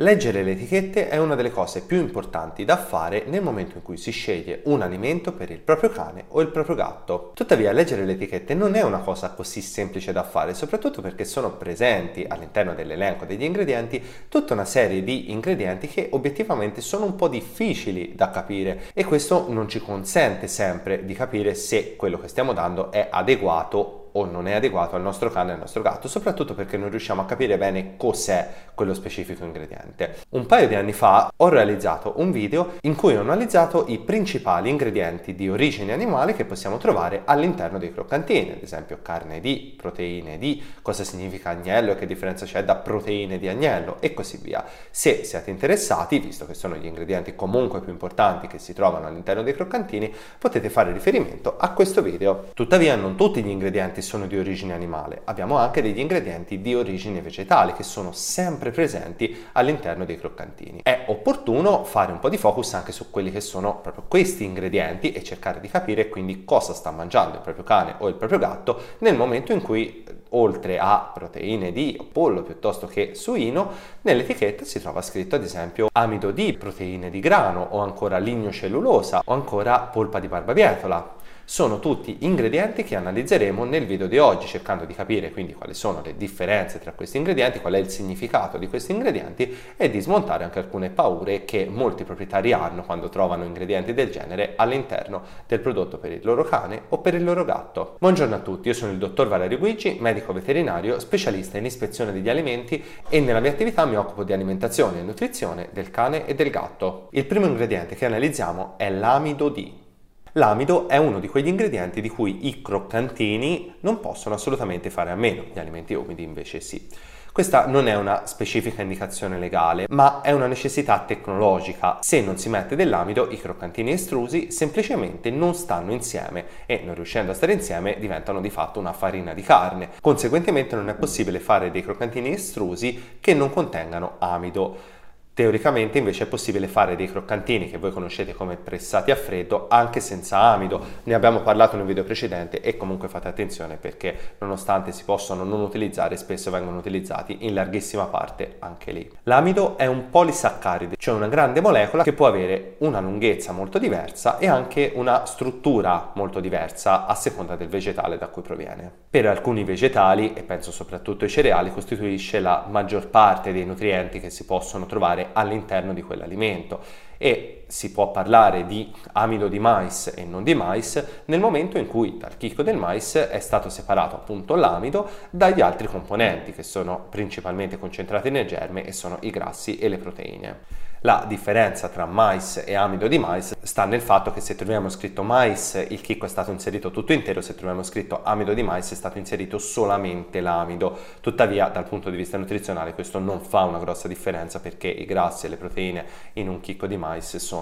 Leggere le etichette è una delle cose più importanti da fare nel momento in cui si sceglie un alimento per il proprio cane o il proprio gatto. Tuttavia, leggere le etichette non è una cosa così semplice da fare, soprattutto perché sono presenti all'interno dell'elenco degli ingredienti tutta una serie di ingredienti che obiettivamente sono un po' difficili da capire e questo non ci consente sempre di capire se quello che stiamo dando è adeguato o non è adeguato al nostro cane e al nostro gatto, soprattutto perché non riusciamo a capire bene cos'è quello specifico ingrediente. Un paio di anni fa ho realizzato un video in cui ho analizzato i principali ingredienti di origine animale che possiamo trovare all'interno dei croccantini, ad esempio carne di, proteine di, cosa significa agnello e che differenza c'è da proteine di agnello e così via. Se siete interessati, visto che sono gli ingredienti comunque più importanti che si trovano all'interno dei croccantini, potete fare riferimento a questo video. Tuttavia non tutti gli ingredienti ingredienti sono di origine animale, abbiamo anche degli ingredienti di origine vegetale che sono sempre presenti all'interno dei croccantini. È opportuno fare un po' di focus anche su quelli che sono proprio questi ingredienti e cercare di capire quindi cosa sta mangiando il proprio cane o il proprio gatto nel momento in cui oltre a proteine di pollo piuttosto che suino, nell'etichetta si trova scritto ad esempio amido di, proteine di grano o ancora lignocellulosa o ancora polpa di barbabietola sono tutti ingredienti che analizzeremo nel video di oggi cercando di capire quindi quali sono le differenze tra questi ingredienti, qual è il significato di questi ingredienti e di smontare anche alcune paure che molti proprietari hanno quando trovano ingredienti del genere all'interno del prodotto per il loro cane o per il loro gatto. Buongiorno a tutti, io sono il dottor Valerio Guigi, medico veterinario, specialista in ispezione degli alimenti e nella mia attività mi occupo di alimentazione e nutrizione del cane e del gatto. Il primo ingrediente che analizziamo è l'amido D. L'amido è uno di quegli ingredienti di cui i croccantini non possono assolutamente fare a meno, gli alimenti umidi invece sì. Questa non è una specifica indicazione legale, ma è una necessità tecnologica. Se non si mette dell'amido, i croccantini estrusi semplicemente non stanno insieme e non riuscendo a stare insieme diventano di fatto una farina di carne. Conseguentemente non è possibile fare dei croccantini estrusi che non contengano amido. Teoricamente invece è possibile fare dei croccantini che voi conoscete come pressati a freddo anche senza amido, ne abbiamo parlato in un video precedente e comunque fate attenzione perché nonostante si possono non utilizzare spesso vengono utilizzati in larghissima parte anche lì. L'amido è un polisaccaride, cioè una grande molecola che può avere una lunghezza molto diversa e anche una struttura molto diversa a seconda del vegetale da cui proviene. Per alcuni vegetali e penso soprattutto ai cereali costituisce la maggior parte dei nutrienti che si possono trovare all'interno di quell'alimento. E si può parlare di amido di mais e non di mais nel momento in cui dal chicco del mais è stato separato appunto l'amido dagli altri componenti che sono principalmente concentrati nel germe e sono i grassi e le proteine. La differenza tra mais e amido di mais sta nel fatto che se troviamo scritto mais il chicco è stato inserito tutto intero, se troviamo scritto amido di mais è stato inserito solamente l'amido. Tuttavia dal punto di vista nutrizionale questo non fa una grossa differenza perché i grassi e le proteine in un chicco di mais sono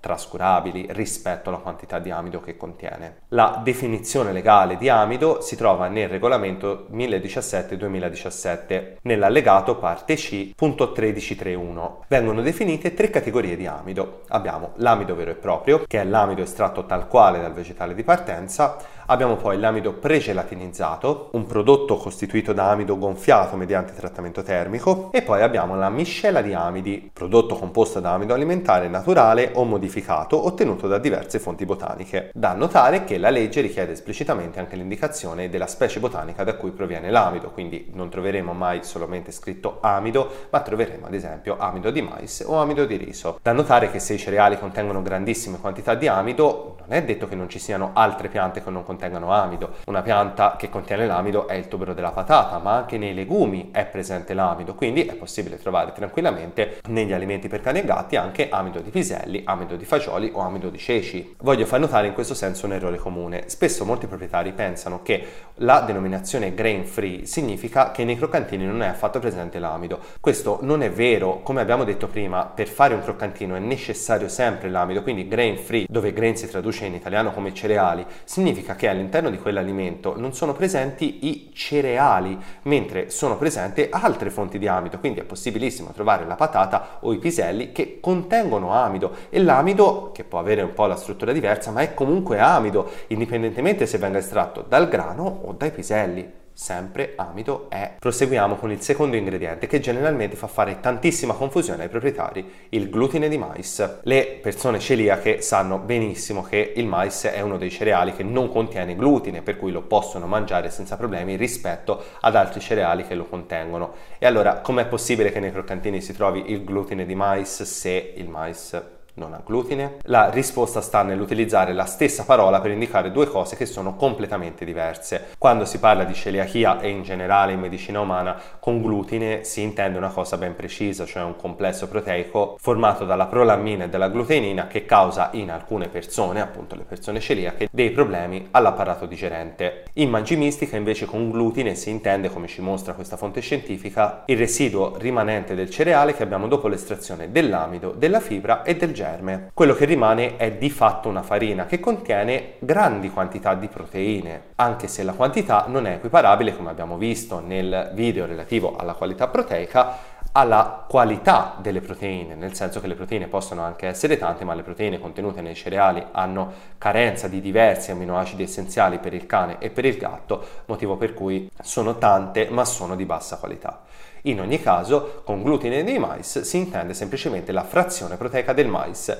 trascurabili rispetto alla quantità di amido che contiene. La definizione legale di amido si trova nel regolamento 1017-2017 nell'allegato parte C.1331. Vengono definite tre categorie di amido. Abbiamo l'amido vero e proprio, che è l'amido estratto tal quale dal vegetale di partenza, Abbiamo poi l'amido pregelatinizzato, un prodotto costituito da amido gonfiato mediante trattamento termico, e poi abbiamo la miscela di amidi, prodotto composto da amido alimentare naturale o modificato ottenuto da diverse fonti botaniche. Da notare che la legge richiede esplicitamente anche l'indicazione della specie botanica da cui proviene l'amido, quindi non troveremo mai solamente scritto amido, ma troveremo ad esempio amido di mais o amido di riso. Da notare che se i cereali contengono grandissime quantità di amido, non è detto che non ci siano altre piante che non contengono contengano amido. Una pianta che contiene l'amido è il tubero della patata, ma anche nei legumi è presente l'amido, quindi è possibile trovare tranquillamente negli alimenti per cani e gatti anche amido di piselli, amido di fagioli o amido di ceci. Voglio far notare in questo senso un errore comune. Spesso molti proprietari pensano che la denominazione grain free significa che nei croccantini non è affatto presente l'amido. Questo non è vero, come abbiamo detto prima, per fare un croccantino è necessario sempre l'amido, quindi grain free, dove grain si traduce in italiano come cereali, significa che all'interno di quell'alimento non sono presenti i cereali, mentre sono presenti altre fonti di amido, quindi è possibilissimo trovare la patata o i piselli che contengono amido. E l'amido, che può avere un po' la struttura diversa, ma è comunque amido, indipendentemente se venga estratto dal grano o dai piselli sempre amido è. Proseguiamo con il secondo ingrediente che generalmente fa fare tantissima confusione ai proprietari, il glutine di mais. Le persone celiache sanno benissimo che il mais è uno dei cereali che non contiene glutine, per cui lo possono mangiare senza problemi rispetto ad altri cereali che lo contengono. E allora com'è possibile che nei croccantini si trovi il glutine di mais se il mais non ha glutine? La risposta sta nell'utilizzare la stessa parola per indicare due cose che sono completamente diverse. Quando si parla di celiachia e in generale in medicina umana, con glutine si intende una cosa ben precisa, cioè un complesso proteico formato dalla prolammina e dalla gluteinina che causa in alcune persone, appunto le persone celiache, dei problemi all'apparato digerente. In mangimistica invece con glutine si intende, come ci mostra questa fonte scientifica, il residuo rimanente del cereale che abbiamo dopo l'estrazione dell'amido, della fibra e del germe. Quello che rimane è di fatto una farina che contiene grandi quantità di proteine, anche se la quantità non è equiparabile, come abbiamo visto nel video relativo alla qualità proteica, alla qualità delle proteine, nel senso che le proteine possono anche essere tante, ma le proteine contenute nei cereali hanno carenza di diversi amminoacidi essenziali per il cane e per il gatto, motivo per cui sono tante ma sono di bassa qualità. In ogni caso, con glutine di mais si intende semplicemente la frazione proteica del mais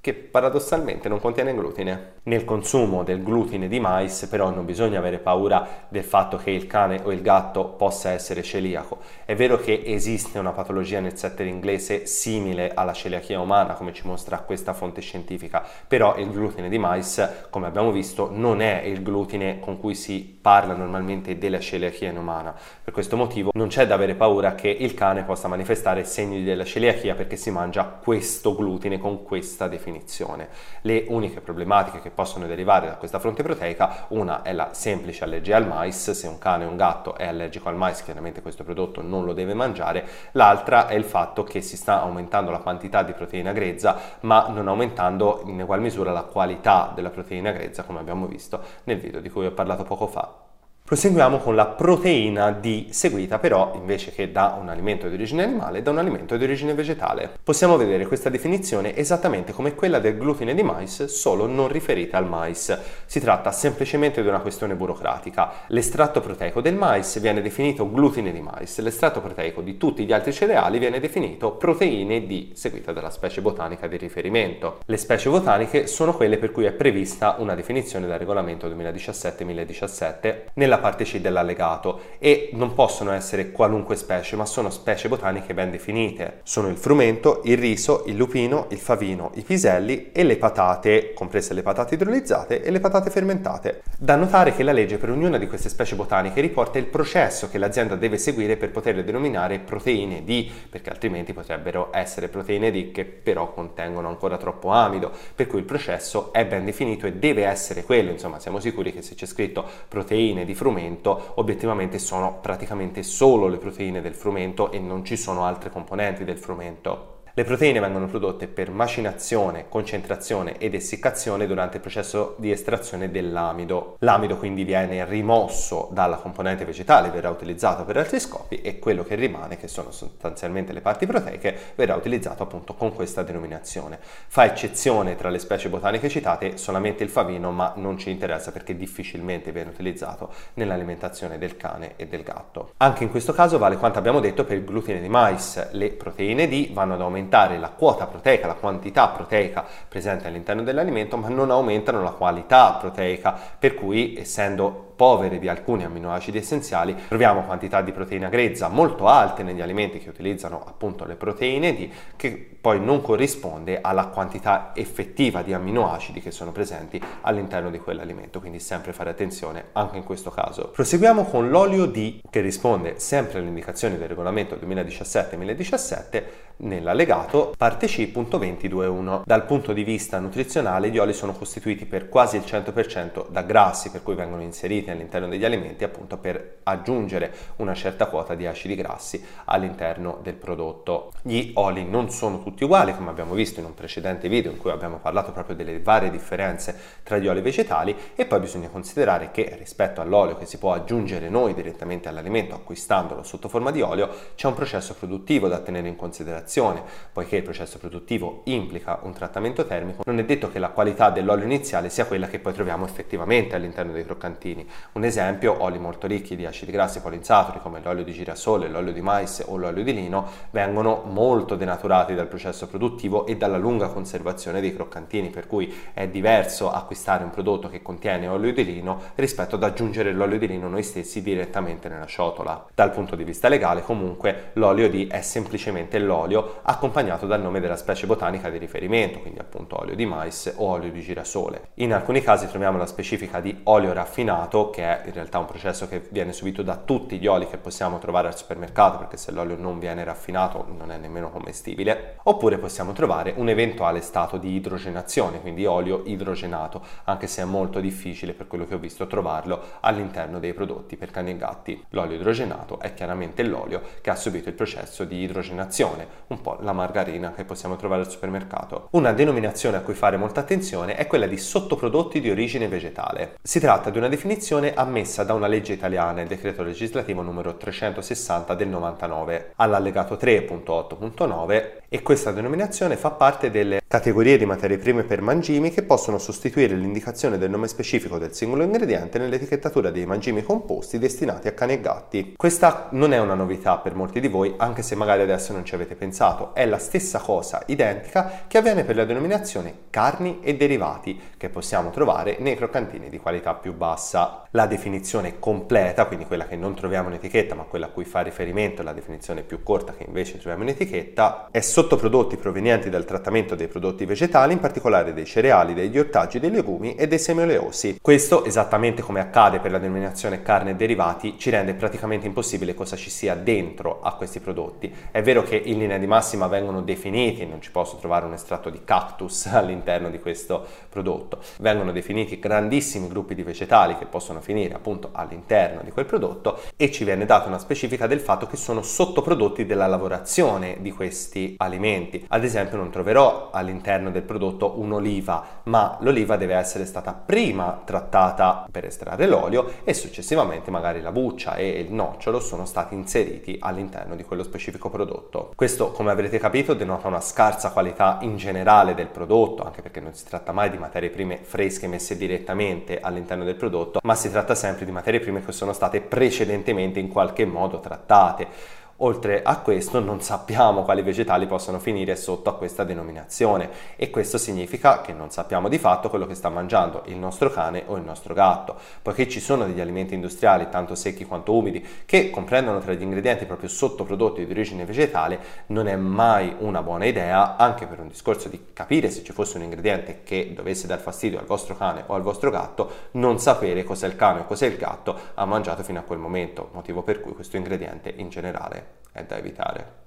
che paradossalmente non contiene glutine. Nel consumo del glutine di mais però non bisogna avere paura del fatto che il cane o il gatto possa essere celiaco. È vero che esiste una patologia nel setter inglese simile alla celiachia umana, come ci mostra questa fonte scientifica, però il glutine di mais, come abbiamo visto, non è il glutine con cui si parla normalmente della celiachia umana. Per questo motivo non c'è da avere paura che il cane possa manifestare segni della celiachia perché si mangia questo glutine con questa definizione definizione. Le uniche problematiche che possono derivare da questa fronte proteica, una è la semplice allergia al mais, se un cane o un gatto è allergico al mais chiaramente questo prodotto non lo deve mangiare, l'altra è il fatto che si sta aumentando la quantità di proteina grezza ma non aumentando in ugual misura la qualità della proteina grezza come abbiamo visto nel video di cui ho parlato poco fa. Proseguiamo con la proteina D, seguita però invece che da un alimento di origine animale, da un alimento di origine vegetale. Possiamo vedere questa definizione esattamente come quella del glutine di mais, solo non riferita al mais. Si tratta semplicemente di una questione burocratica. L'estratto proteico del mais viene definito glutine di mais, l'estratto proteico di tutti gli altri cereali viene definito proteine D, seguita dalla specie botanica di riferimento. Le specie botaniche sono quelle per cui è prevista una definizione dal regolamento 2017-1017 nella parte C dell'allegato e non possono essere qualunque specie, ma sono specie botaniche ben definite. Sono il frumento, il riso, il lupino, il favino, i piselli e le patate, comprese le patate idrolizzate e le patate fermentate. Da notare che la legge per ognuna di queste specie botaniche riporta il processo che l'azienda deve seguire per poterle denominare proteine D, perché altrimenti potrebbero essere proteine D che però contengono ancora troppo amido, per cui il processo è ben definito e deve essere quello, insomma siamo sicuri che se c'è scritto proteine di frumento frumento obiettivamente sono praticamente solo le proteine del frumento e non ci sono altre componenti del frumento. Le proteine vengono prodotte per macinazione, concentrazione ed essiccazione durante il processo di estrazione dell'amido. L'amido quindi viene rimosso dalla componente vegetale, verrà utilizzato per altri scopi e quello che rimane, che sono sostanzialmente le parti proteiche, verrà utilizzato appunto con questa denominazione. Fa eccezione tra le specie botaniche citate solamente il favino, ma non ci interessa perché difficilmente viene utilizzato nell'alimentazione del cane e del gatto. Anche in questo caso vale quanto abbiamo detto per il glutine di mais. Le proteine D vanno ad aumentare aumentare la quota proteica, la quantità proteica presente all'interno dell'alimento, ma non aumentano la qualità proteica, per cui essendo povere di alcuni amminoacidi essenziali, troviamo quantità di proteina grezza molto alte negli alimenti che utilizzano appunto le proteine D, che poi non corrisponde alla quantità effettiva di amminoacidi che sono presenti all'interno di quell'alimento, quindi sempre fare attenzione anche in questo caso. Proseguiamo con l'olio D che risponde sempre alle indicazioni del regolamento 2017-2017 nell'allegato parte C.22.1. Dal punto di vista nutrizionale gli oli sono costituiti per quasi il 100% da grassi per cui vengono inseriti all'interno degli alimenti appunto per aggiungere una certa quota di acidi grassi all'interno del prodotto. Gli oli non sono tutti uguali come abbiamo visto in un precedente video in cui abbiamo parlato proprio delle varie differenze tra gli oli vegetali e poi bisogna considerare che rispetto all'olio che si può aggiungere noi direttamente all'alimento acquistandolo sotto forma di olio c'è un processo produttivo da tenere in considerazione poiché il processo produttivo implica un trattamento termico non è detto che la qualità dell'olio iniziale sia quella che poi troviamo effettivamente all'interno dei croccantini un esempio, oli molto ricchi di acidi grassi polinsaturi come l'olio di girasole, l'olio di mais o l'olio di lino vengono molto denaturati dal processo produttivo e dalla lunga conservazione dei croccantini, per cui è diverso acquistare un prodotto che contiene olio di lino rispetto ad aggiungere l'olio di lino noi stessi direttamente nella ciotola. Dal punto di vista legale comunque l'olio di è semplicemente l'olio accompagnato dal nome della specie botanica di riferimento, quindi appunto olio di mais o olio di girasole. In alcuni casi troviamo la specifica di olio raffinato, che è in realtà un processo che viene subito da tutti gli oli che possiamo trovare al supermercato, perché se l'olio non viene raffinato non è nemmeno commestibile, oppure possiamo trovare un eventuale stato di idrogenazione, quindi olio idrogenato, anche se è molto difficile per quello che ho visto trovarlo all'interno dei prodotti per cani e gatti. L'olio idrogenato è chiaramente l'olio che ha subito il processo di idrogenazione, un po' la margarina che possiamo trovare al supermercato. Una denominazione a cui fare molta attenzione è quella di sottoprodotti di origine vegetale. Si tratta di una definizione ammessa da una legge italiana, decreto legislativo numero 360 del 99, all'allegato 3.8.9 e questa denominazione fa parte delle categorie di materie prime per mangimi che possono sostituire l'indicazione del nome specifico del singolo ingrediente nell'etichettatura dei mangimi composti destinati a cani e gatti. Questa non è una novità per molti di voi, anche se magari adesso non ci avete pensato, è la stessa cosa identica che avviene per la denominazione carni e derivati che possiamo trovare nei croccantini di qualità più bassa. La definizione completa, quindi quella che non troviamo in etichetta ma quella a cui fa riferimento la definizione più corta che invece troviamo in etichetta, è sottoprodotti provenienti dal trattamento dei prodotti vegetali, in particolare dei cereali, degli ortaggi, dei legumi e dei semi oleosi. Questo, esattamente come accade per la denominazione carne e derivati, ci rende praticamente impossibile cosa ci sia dentro a questi prodotti. È vero che in linea di massima vengono definiti, non ci posso trovare un estratto di cactus all'interno di questo prodotto, vengono definiti grandissimi gruppi di vegetali che possono finire appunto all'interno di quel prodotto e ci viene data una specifica del fatto che sono sottoprodotti della lavorazione di questi alimenti alimenti. Ad esempio non troverò all'interno del prodotto un'oliva, ma l'oliva deve essere stata prima trattata per estrarre l'olio e successivamente magari la buccia e il nocciolo sono stati inseriti all'interno di quello specifico prodotto. Questo, come avrete capito, denota una scarsa qualità in generale del prodotto, anche perché non si tratta mai di materie prime fresche messe direttamente all'interno del prodotto, ma si tratta sempre di materie prime che sono state precedentemente in qualche modo trattate. Oltre a questo non sappiamo quali vegetali possono finire sotto a questa denominazione. E questo significa che non sappiamo di fatto quello che sta mangiando il nostro cane o il nostro gatto, poiché ci sono degli alimenti industriali tanto secchi quanto umidi che comprendono tra gli ingredienti proprio sottoprodotti di origine vegetale, non è mai una buona idea anche per un discorso di capire se ci fosse un ingrediente che dovesse dar fastidio al vostro cane o al vostro gatto, non sapere cos'è il cane o cos'è il gatto ha mangiato fino a quel momento, motivo per cui questo ingrediente in generale è da evitare.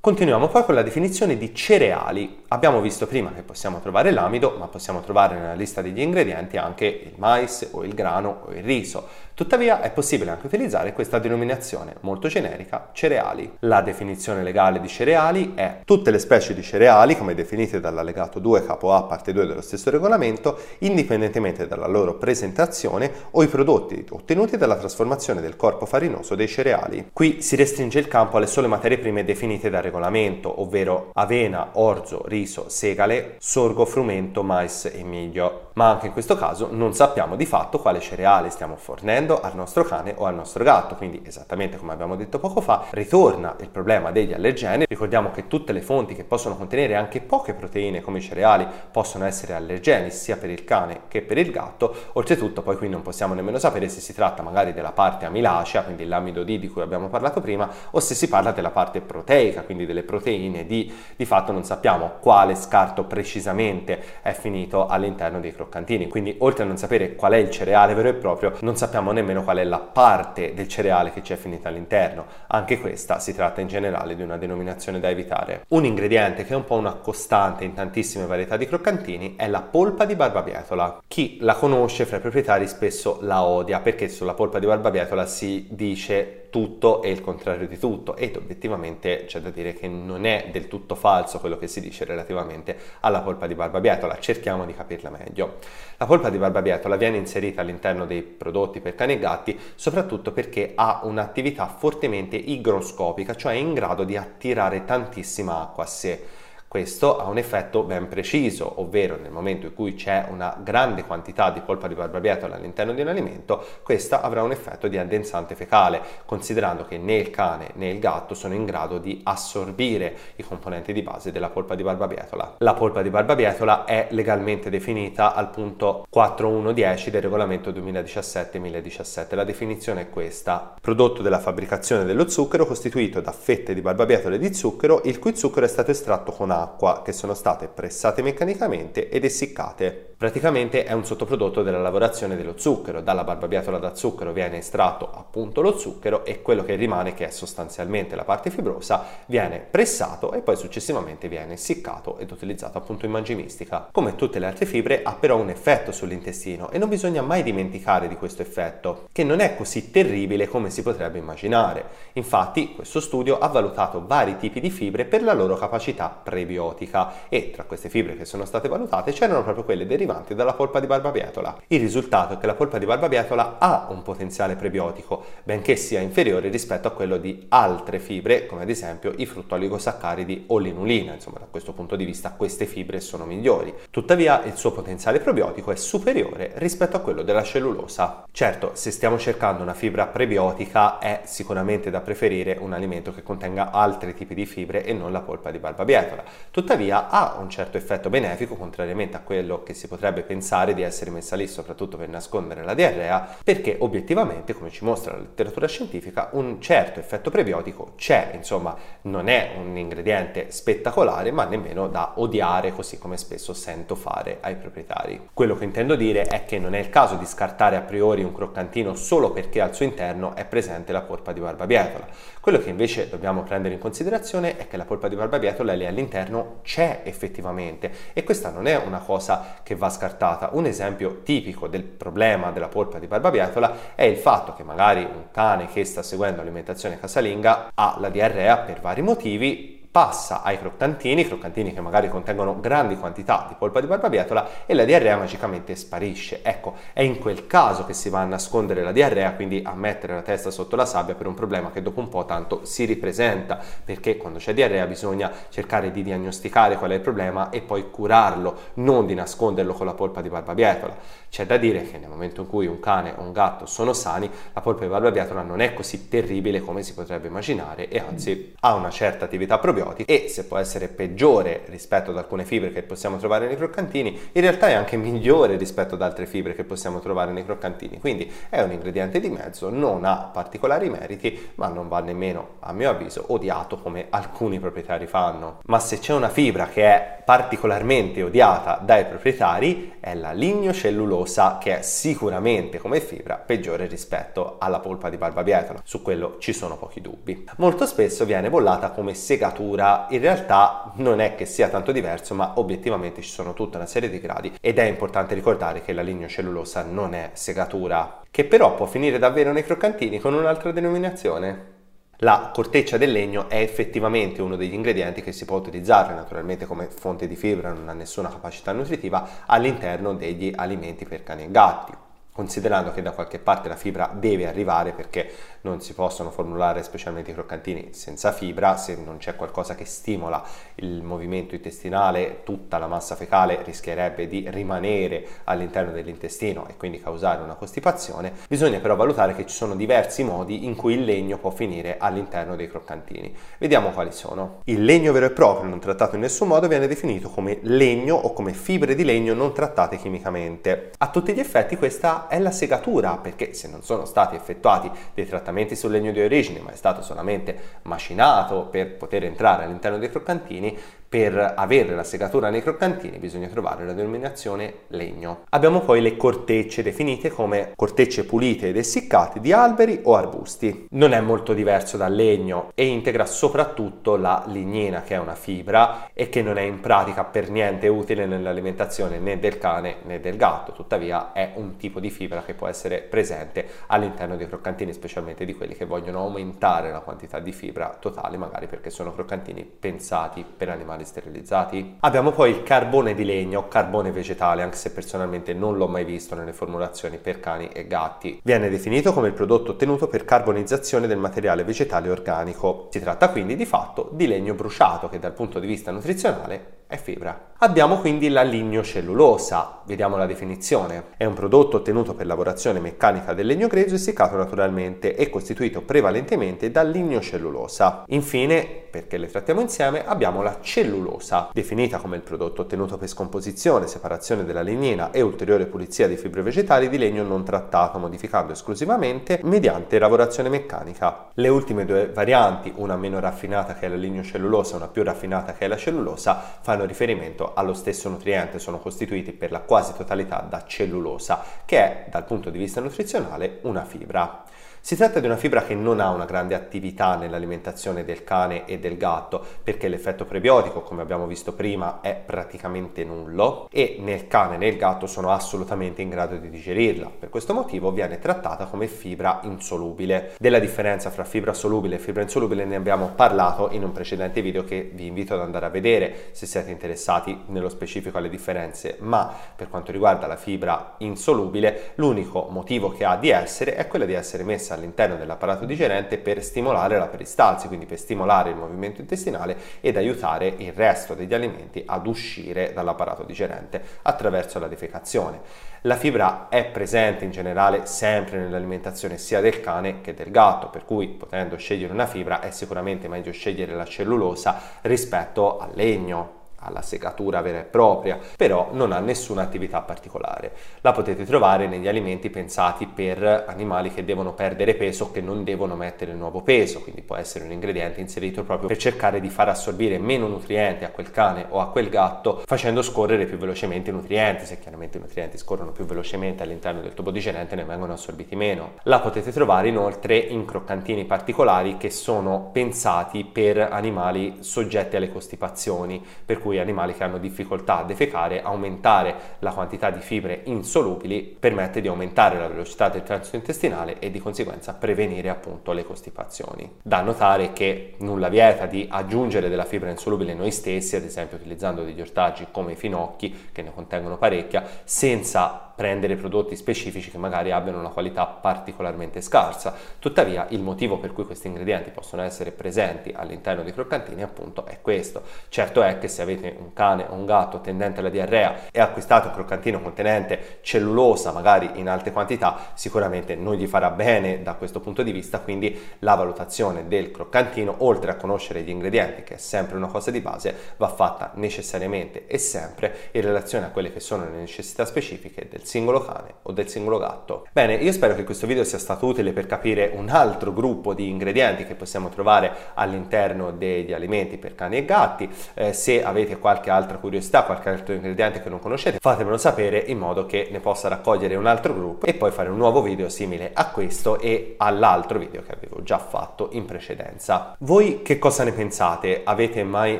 Continuiamo poi con la definizione di cereali. Abbiamo visto prima che possiamo trovare l'amido, ma possiamo trovare nella lista degli ingredienti anche il mais o il grano o il riso. Tuttavia è possibile anche utilizzare questa denominazione molto generica cereali. La definizione legale di cereali è tutte le specie di cereali, come definite dall'allegato 2 capo A parte 2 dello stesso regolamento, indipendentemente dalla loro presentazione o i prodotti ottenuti dalla trasformazione del corpo farinoso dei cereali. Qui si restringe il campo alle sole materie prime definite dal regolamento, ovvero avena, orzo, riso, segale, sorgo, frumento, mais e miglio. Ma anche in questo caso non sappiamo di fatto quale cereale stiamo fornendo al nostro cane o al nostro gatto. Quindi esattamente come abbiamo detto poco fa, ritorna il problema degli allergeni. Ricordiamo che tutte le fonti che possono contenere anche poche proteine come i cereali possono essere allergeni sia per il cane che per il gatto. Oltretutto poi qui non possiamo nemmeno sapere se si tratta magari della parte amilacea, quindi l'amido D di cui abbiamo parlato prima, o se si parla della parte proteica, quindi delle proteine D. Di fatto non sappiamo quale scarto precisamente è finito all'interno dei croccantini. Quindi oltre a non sapere qual è il cereale vero e proprio, non sappiamo nemmeno qual è la parte del cereale che ci è finita all'interno. Anche questa si tratta in generale di una denominazione da evitare. Un ingrediente che è un po' una costante in tantissime varietà di croccantini è la polpa di barbabietola. Chi la conosce fra i proprietari spesso la odia perché sulla polpa di barbabietola si dice tutto e il contrario di tutto ed obiettivamente c'è da dire che non è del tutto falso quello che si dice relativamente alla polpa di barbabietola, cerchiamo di capirla meglio. La polpa di barbabietola viene inserita all'interno dei prodotti per cani e gatti soprattutto perché ha un'attività fortemente igroscopica, cioè è in grado di attirare tantissima acqua a sé. Questo ha un effetto ben preciso, ovvero nel momento in cui c'è una grande quantità di polpa di barbabietola all'interno di un alimento, questa avrà un effetto di addensante fecale, considerando che né il cane né il gatto sono in grado di assorbire i componenti di base della polpa di barbabietola. La polpa di barbabietola è legalmente definita al punto 4110 del regolamento 2017-1017. La definizione è questa: prodotto della fabbricazione dello zucchero costituito da fette di barbabietole di zucchero il cui zucchero è stato estratto con acqua che sono state pressate meccanicamente ed essiccate. Praticamente è un sottoprodotto della lavorazione dello zucchero, dalla barbabietola da zucchero viene estratto appunto lo zucchero e quello che rimane, che è sostanzialmente la parte fibrosa, viene pressato e poi successivamente viene essiccato ed utilizzato appunto in mangimistica. Come tutte le altre fibre ha però un effetto sull'intestino e non bisogna mai dimenticare di questo effetto, che non è così terribile come si potrebbe immaginare. Infatti questo studio ha valutato vari tipi di fibre per la loro capacità prebiotica e tra queste fibre che sono state valutate c'erano proprio quelle derivanti dalla polpa di barbabietola. Il risultato è che la polpa di barbabietola ha un potenziale prebiotico, benché sia inferiore rispetto a quello di altre fibre, come ad esempio i fruttoligosaccaridi o l'inulina. Insomma, da questo punto di vista queste fibre sono migliori. Tuttavia, il suo potenziale probiotico è superiore rispetto a quello della cellulosa. Certo, se stiamo cercando una fibra prebiotica, è sicuramente da preferire un alimento che contenga altri tipi di fibre e non la polpa di barbabietola. Tuttavia, ha un certo effetto benefico, contrariamente a quello che si potrebbe pensare di essere messa lì soprattutto per nascondere la diarrea, perché obiettivamente, come ci mostra la letteratura scientifica, un certo effetto prebiotico c'è, insomma, non è un ingrediente spettacolare, ma nemmeno da odiare così come spesso sento fare ai proprietari. Quello che intendo dire è che non è il caso di scartare a priori un croccantino solo perché al suo interno è presente la polpa di barbabietola. Quello che invece dobbiamo prendere in considerazione è che la polpa di barbabietola lì all'interno c'è effettivamente e questa non è una cosa che va scartata. Un esempio tipico del problema della polpa di barbabietola è il fatto che magari un cane che sta seguendo alimentazione casalinga ha la diarrea per vari motivi passa ai croccantini, croccantini che magari contengono grandi quantità di polpa di barbabietola e la diarrea magicamente sparisce. Ecco, è in quel caso che si va a nascondere la diarrea, quindi a mettere la testa sotto la sabbia per un problema che dopo un po' tanto si ripresenta, perché quando c'è diarrea bisogna cercare di diagnosticare qual è il problema e poi curarlo, non di nasconderlo con la polpa di barbabietola. C'è da dire che nel momento in cui un cane o un gatto sono sani, la polpa di barbabietola non è così terribile come si potrebbe immaginare e anzi ha una certa attività probiotica probiotici e se può essere peggiore rispetto ad alcune fibre che possiamo trovare nei croccantini, in realtà è anche migliore rispetto ad altre fibre che possiamo trovare nei croccantini. Quindi è un ingrediente di mezzo, non ha particolari meriti, ma non va nemmeno, a mio avviso, odiato come alcuni proprietari fanno. Ma se c'è una fibra che è particolarmente odiata dai proprietari, è la lignocellulosa che è sicuramente come fibra peggiore rispetto alla polpa di barbabietola. Su quello ci sono pochi dubbi. Molto spesso viene bollata come segatura natura in realtà non è che sia tanto diverso, ma obiettivamente ci sono tutta una serie di gradi ed è importante ricordare che la lignocellulosa non è segatura, che però può finire davvero nei croccantini con un'altra denominazione. La corteccia del legno è effettivamente uno degli ingredienti che si può utilizzare naturalmente come fonte di fibra, non ha nessuna capacità nutritiva all'interno degli alimenti per cani e gatti considerando che da qualche parte la fibra deve arrivare perché non si possono formulare specialmente i croccantini senza fibra, se non c'è qualcosa che stimola il movimento intestinale, tutta la massa fecale rischierebbe di rimanere all'interno dell'intestino e quindi causare una costipazione. Bisogna però valutare che ci sono diversi modi in cui il legno può finire all'interno dei croccantini. Vediamo quali sono. Il legno vero e proprio, non trattato in nessun modo, viene definito come legno o come fibre di legno non trattate chimicamente. A tutti gli effetti questa è la segatura, perché se non sono stati effettuati dei trattamenti sul legno di origine, ma è stato solamente macinato per poter entrare all'interno dei croccantini, per avere la segatura nei croccantini bisogna trovare la denominazione legno. Abbiamo poi le cortecce definite come cortecce pulite ed essiccate di alberi o arbusti. Non è molto diverso dal legno e integra soprattutto la lignina che è una fibra e che non è in pratica per niente utile nell'alimentazione né del cane né del gatto, tuttavia è un tipo di fibra che può essere presente all'interno dei croccantini, specialmente di quelli che vogliono aumentare la quantità di fibra totale, magari perché sono croccantini pensati per animali animali sterilizzati. Abbiamo poi il carbone di legno, carbone vegetale, anche se personalmente non l'ho mai visto nelle formulazioni per cani e gatti. Viene definito come il prodotto ottenuto per carbonizzazione del materiale vegetale organico. Si tratta quindi di fatto di legno bruciato che dal punto di vista nutrizionale è fibra. Abbiamo quindi la lignocellulosa, vediamo la definizione. È un prodotto ottenuto per lavorazione meccanica del legno grezzo essiccato naturalmente e costituito prevalentemente da lignocellulosa. Infine, perché le trattiamo insieme, abbiamo la cellulosa, definita come il prodotto ottenuto per scomposizione, separazione della lignina e ulteriore pulizia di fibre vegetali di legno non trattato, modificando esclusivamente mediante lavorazione meccanica. Le ultime due varianti, una meno raffinata che è la lignocellulosa e una più raffinata che è la cellulosa, fanno riferimento allo stesso nutriente, sono costituiti per la quasi totalità da cellulosa, che è dal punto di vista nutrizionale una fibra. Si tratta di una fibra che non ha una grande attività nell'alimentazione del cane e del gatto perché l'effetto prebiotico, come abbiamo visto prima, è praticamente nullo e né il cane né il gatto sono assolutamente in grado di digerirla. Per questo motivo viene trattata come fibra insolubile. Della differenza fra fibra solubile e fibra insolubile ne abbiamo parlato in un precedente video che vi invito ad andare a vedere se siete interessati nello specifico alle differenze, ma per quanto riguarda la fibra insolubile l'unico motivo che ha di essere è quella di essere messa all'interno dell'apparato digerente per stimolare la peristalsi, quindi per stimolare il movimento intestinale ed aiutare il resto degli alimenti ad uscire dall'apparato digerente attraverso la defecazione. La fibra è presente in generale sempre nell'alimentazione sia del cane che del gatto, per cui potendo scegliere una fibra è sicuramente meglio scegliere la cellulosa rispetto al legno alla secatura vera e propria, però non ha nessuna attività particolare. La potete trovare negli alimenti pensati per animali che devono perdere peso che non devono mettere nuovo peso, quindi può essere un ingrediente inserito proprio per cercare di far assorbire meno nutrienti a quel cane o a quel gatto, facendo scorrere più velocemente i nutrienti. Se chiaramente i nutrienti scorrono più velocemente all'interno del tubo digerente ne vengono assorbiti meno. La potete trovare inoltre in croccantini particolari che sono pensati per animali soggetti alle costipazioni, per cui cui animali che hanno difficoltà a defecare, aumentare la quantità di fibre insolubili permette di aumentare la velocità del transito intestinale e di conseguenza prevenire appunto le costipazioni. Da notare che nulla vieta di aggiungere della fibra insolubile noi stessi, ad esempio utilizzando degli ortaggi come i finocchi che ne contengono parecchia, senza prendere prodotti specifici che magari abbiano una qualità particolarmente scarsa. Tuttavia il motivo per cui questi ingredienti possono essere presenti all'interno dei croccantini appunto è questo. Certo è che se avete un cane o un gatto tendente alla diarrea e acquistate un croccantino contenente cellulosa magari in alte quantità, sicuramente non gli farà bene da questo punto di vista, quindi la valutazione del croccantino, oltre a conoscere gli ingredienti, che è sempre una cosa di base, va fatta necessariamente e sempre in relazione a quelle che sono le necessità specifiche del singolo cane o del singolo gatto. Bene, io spero che questo video sia stato utile per capire un altro gruppo di ingredienti che possiamo trovare all'interno degli alimenti per cani e gatti. Eh, se avete qualche altra curiosità, qualche altro ingrediente che non conoscete, fatemelo sapere in modo che ne possa raccogliere un altro gruppo e poi fare un nuovo video simile a questo e all'altro video che avevo già fatto in precedenza. Voi che cosa ne pensate? Avete mai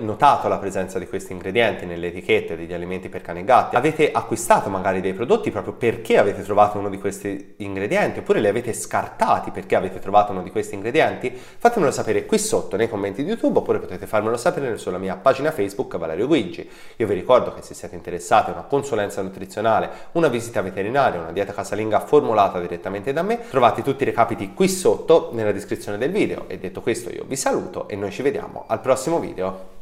notato la presenza di questi ingredienti nelle etichette degli alimenti per cani e gatti? Avete acquistato magari dei prodotti proprio perché avete trovato uno di questi ingredienti oppure li avete scartati perché avete trovato uno di questi ingredienti? Fatemelo sapere qui sotto nei commenti di YouTube oppure potete farmelo sapere sulla mia pagina Facebook Valerio Guigi. Io vi ricordo che se siete interessati a una consulenza nutrizionale, una visita veterinaria, una dieta casalinga formulata direttamente da me, trovate tutti i recapiti qui sotto nella descrizione del video. E detto questo io vi saluto e noi ci vediamo al prossimo video.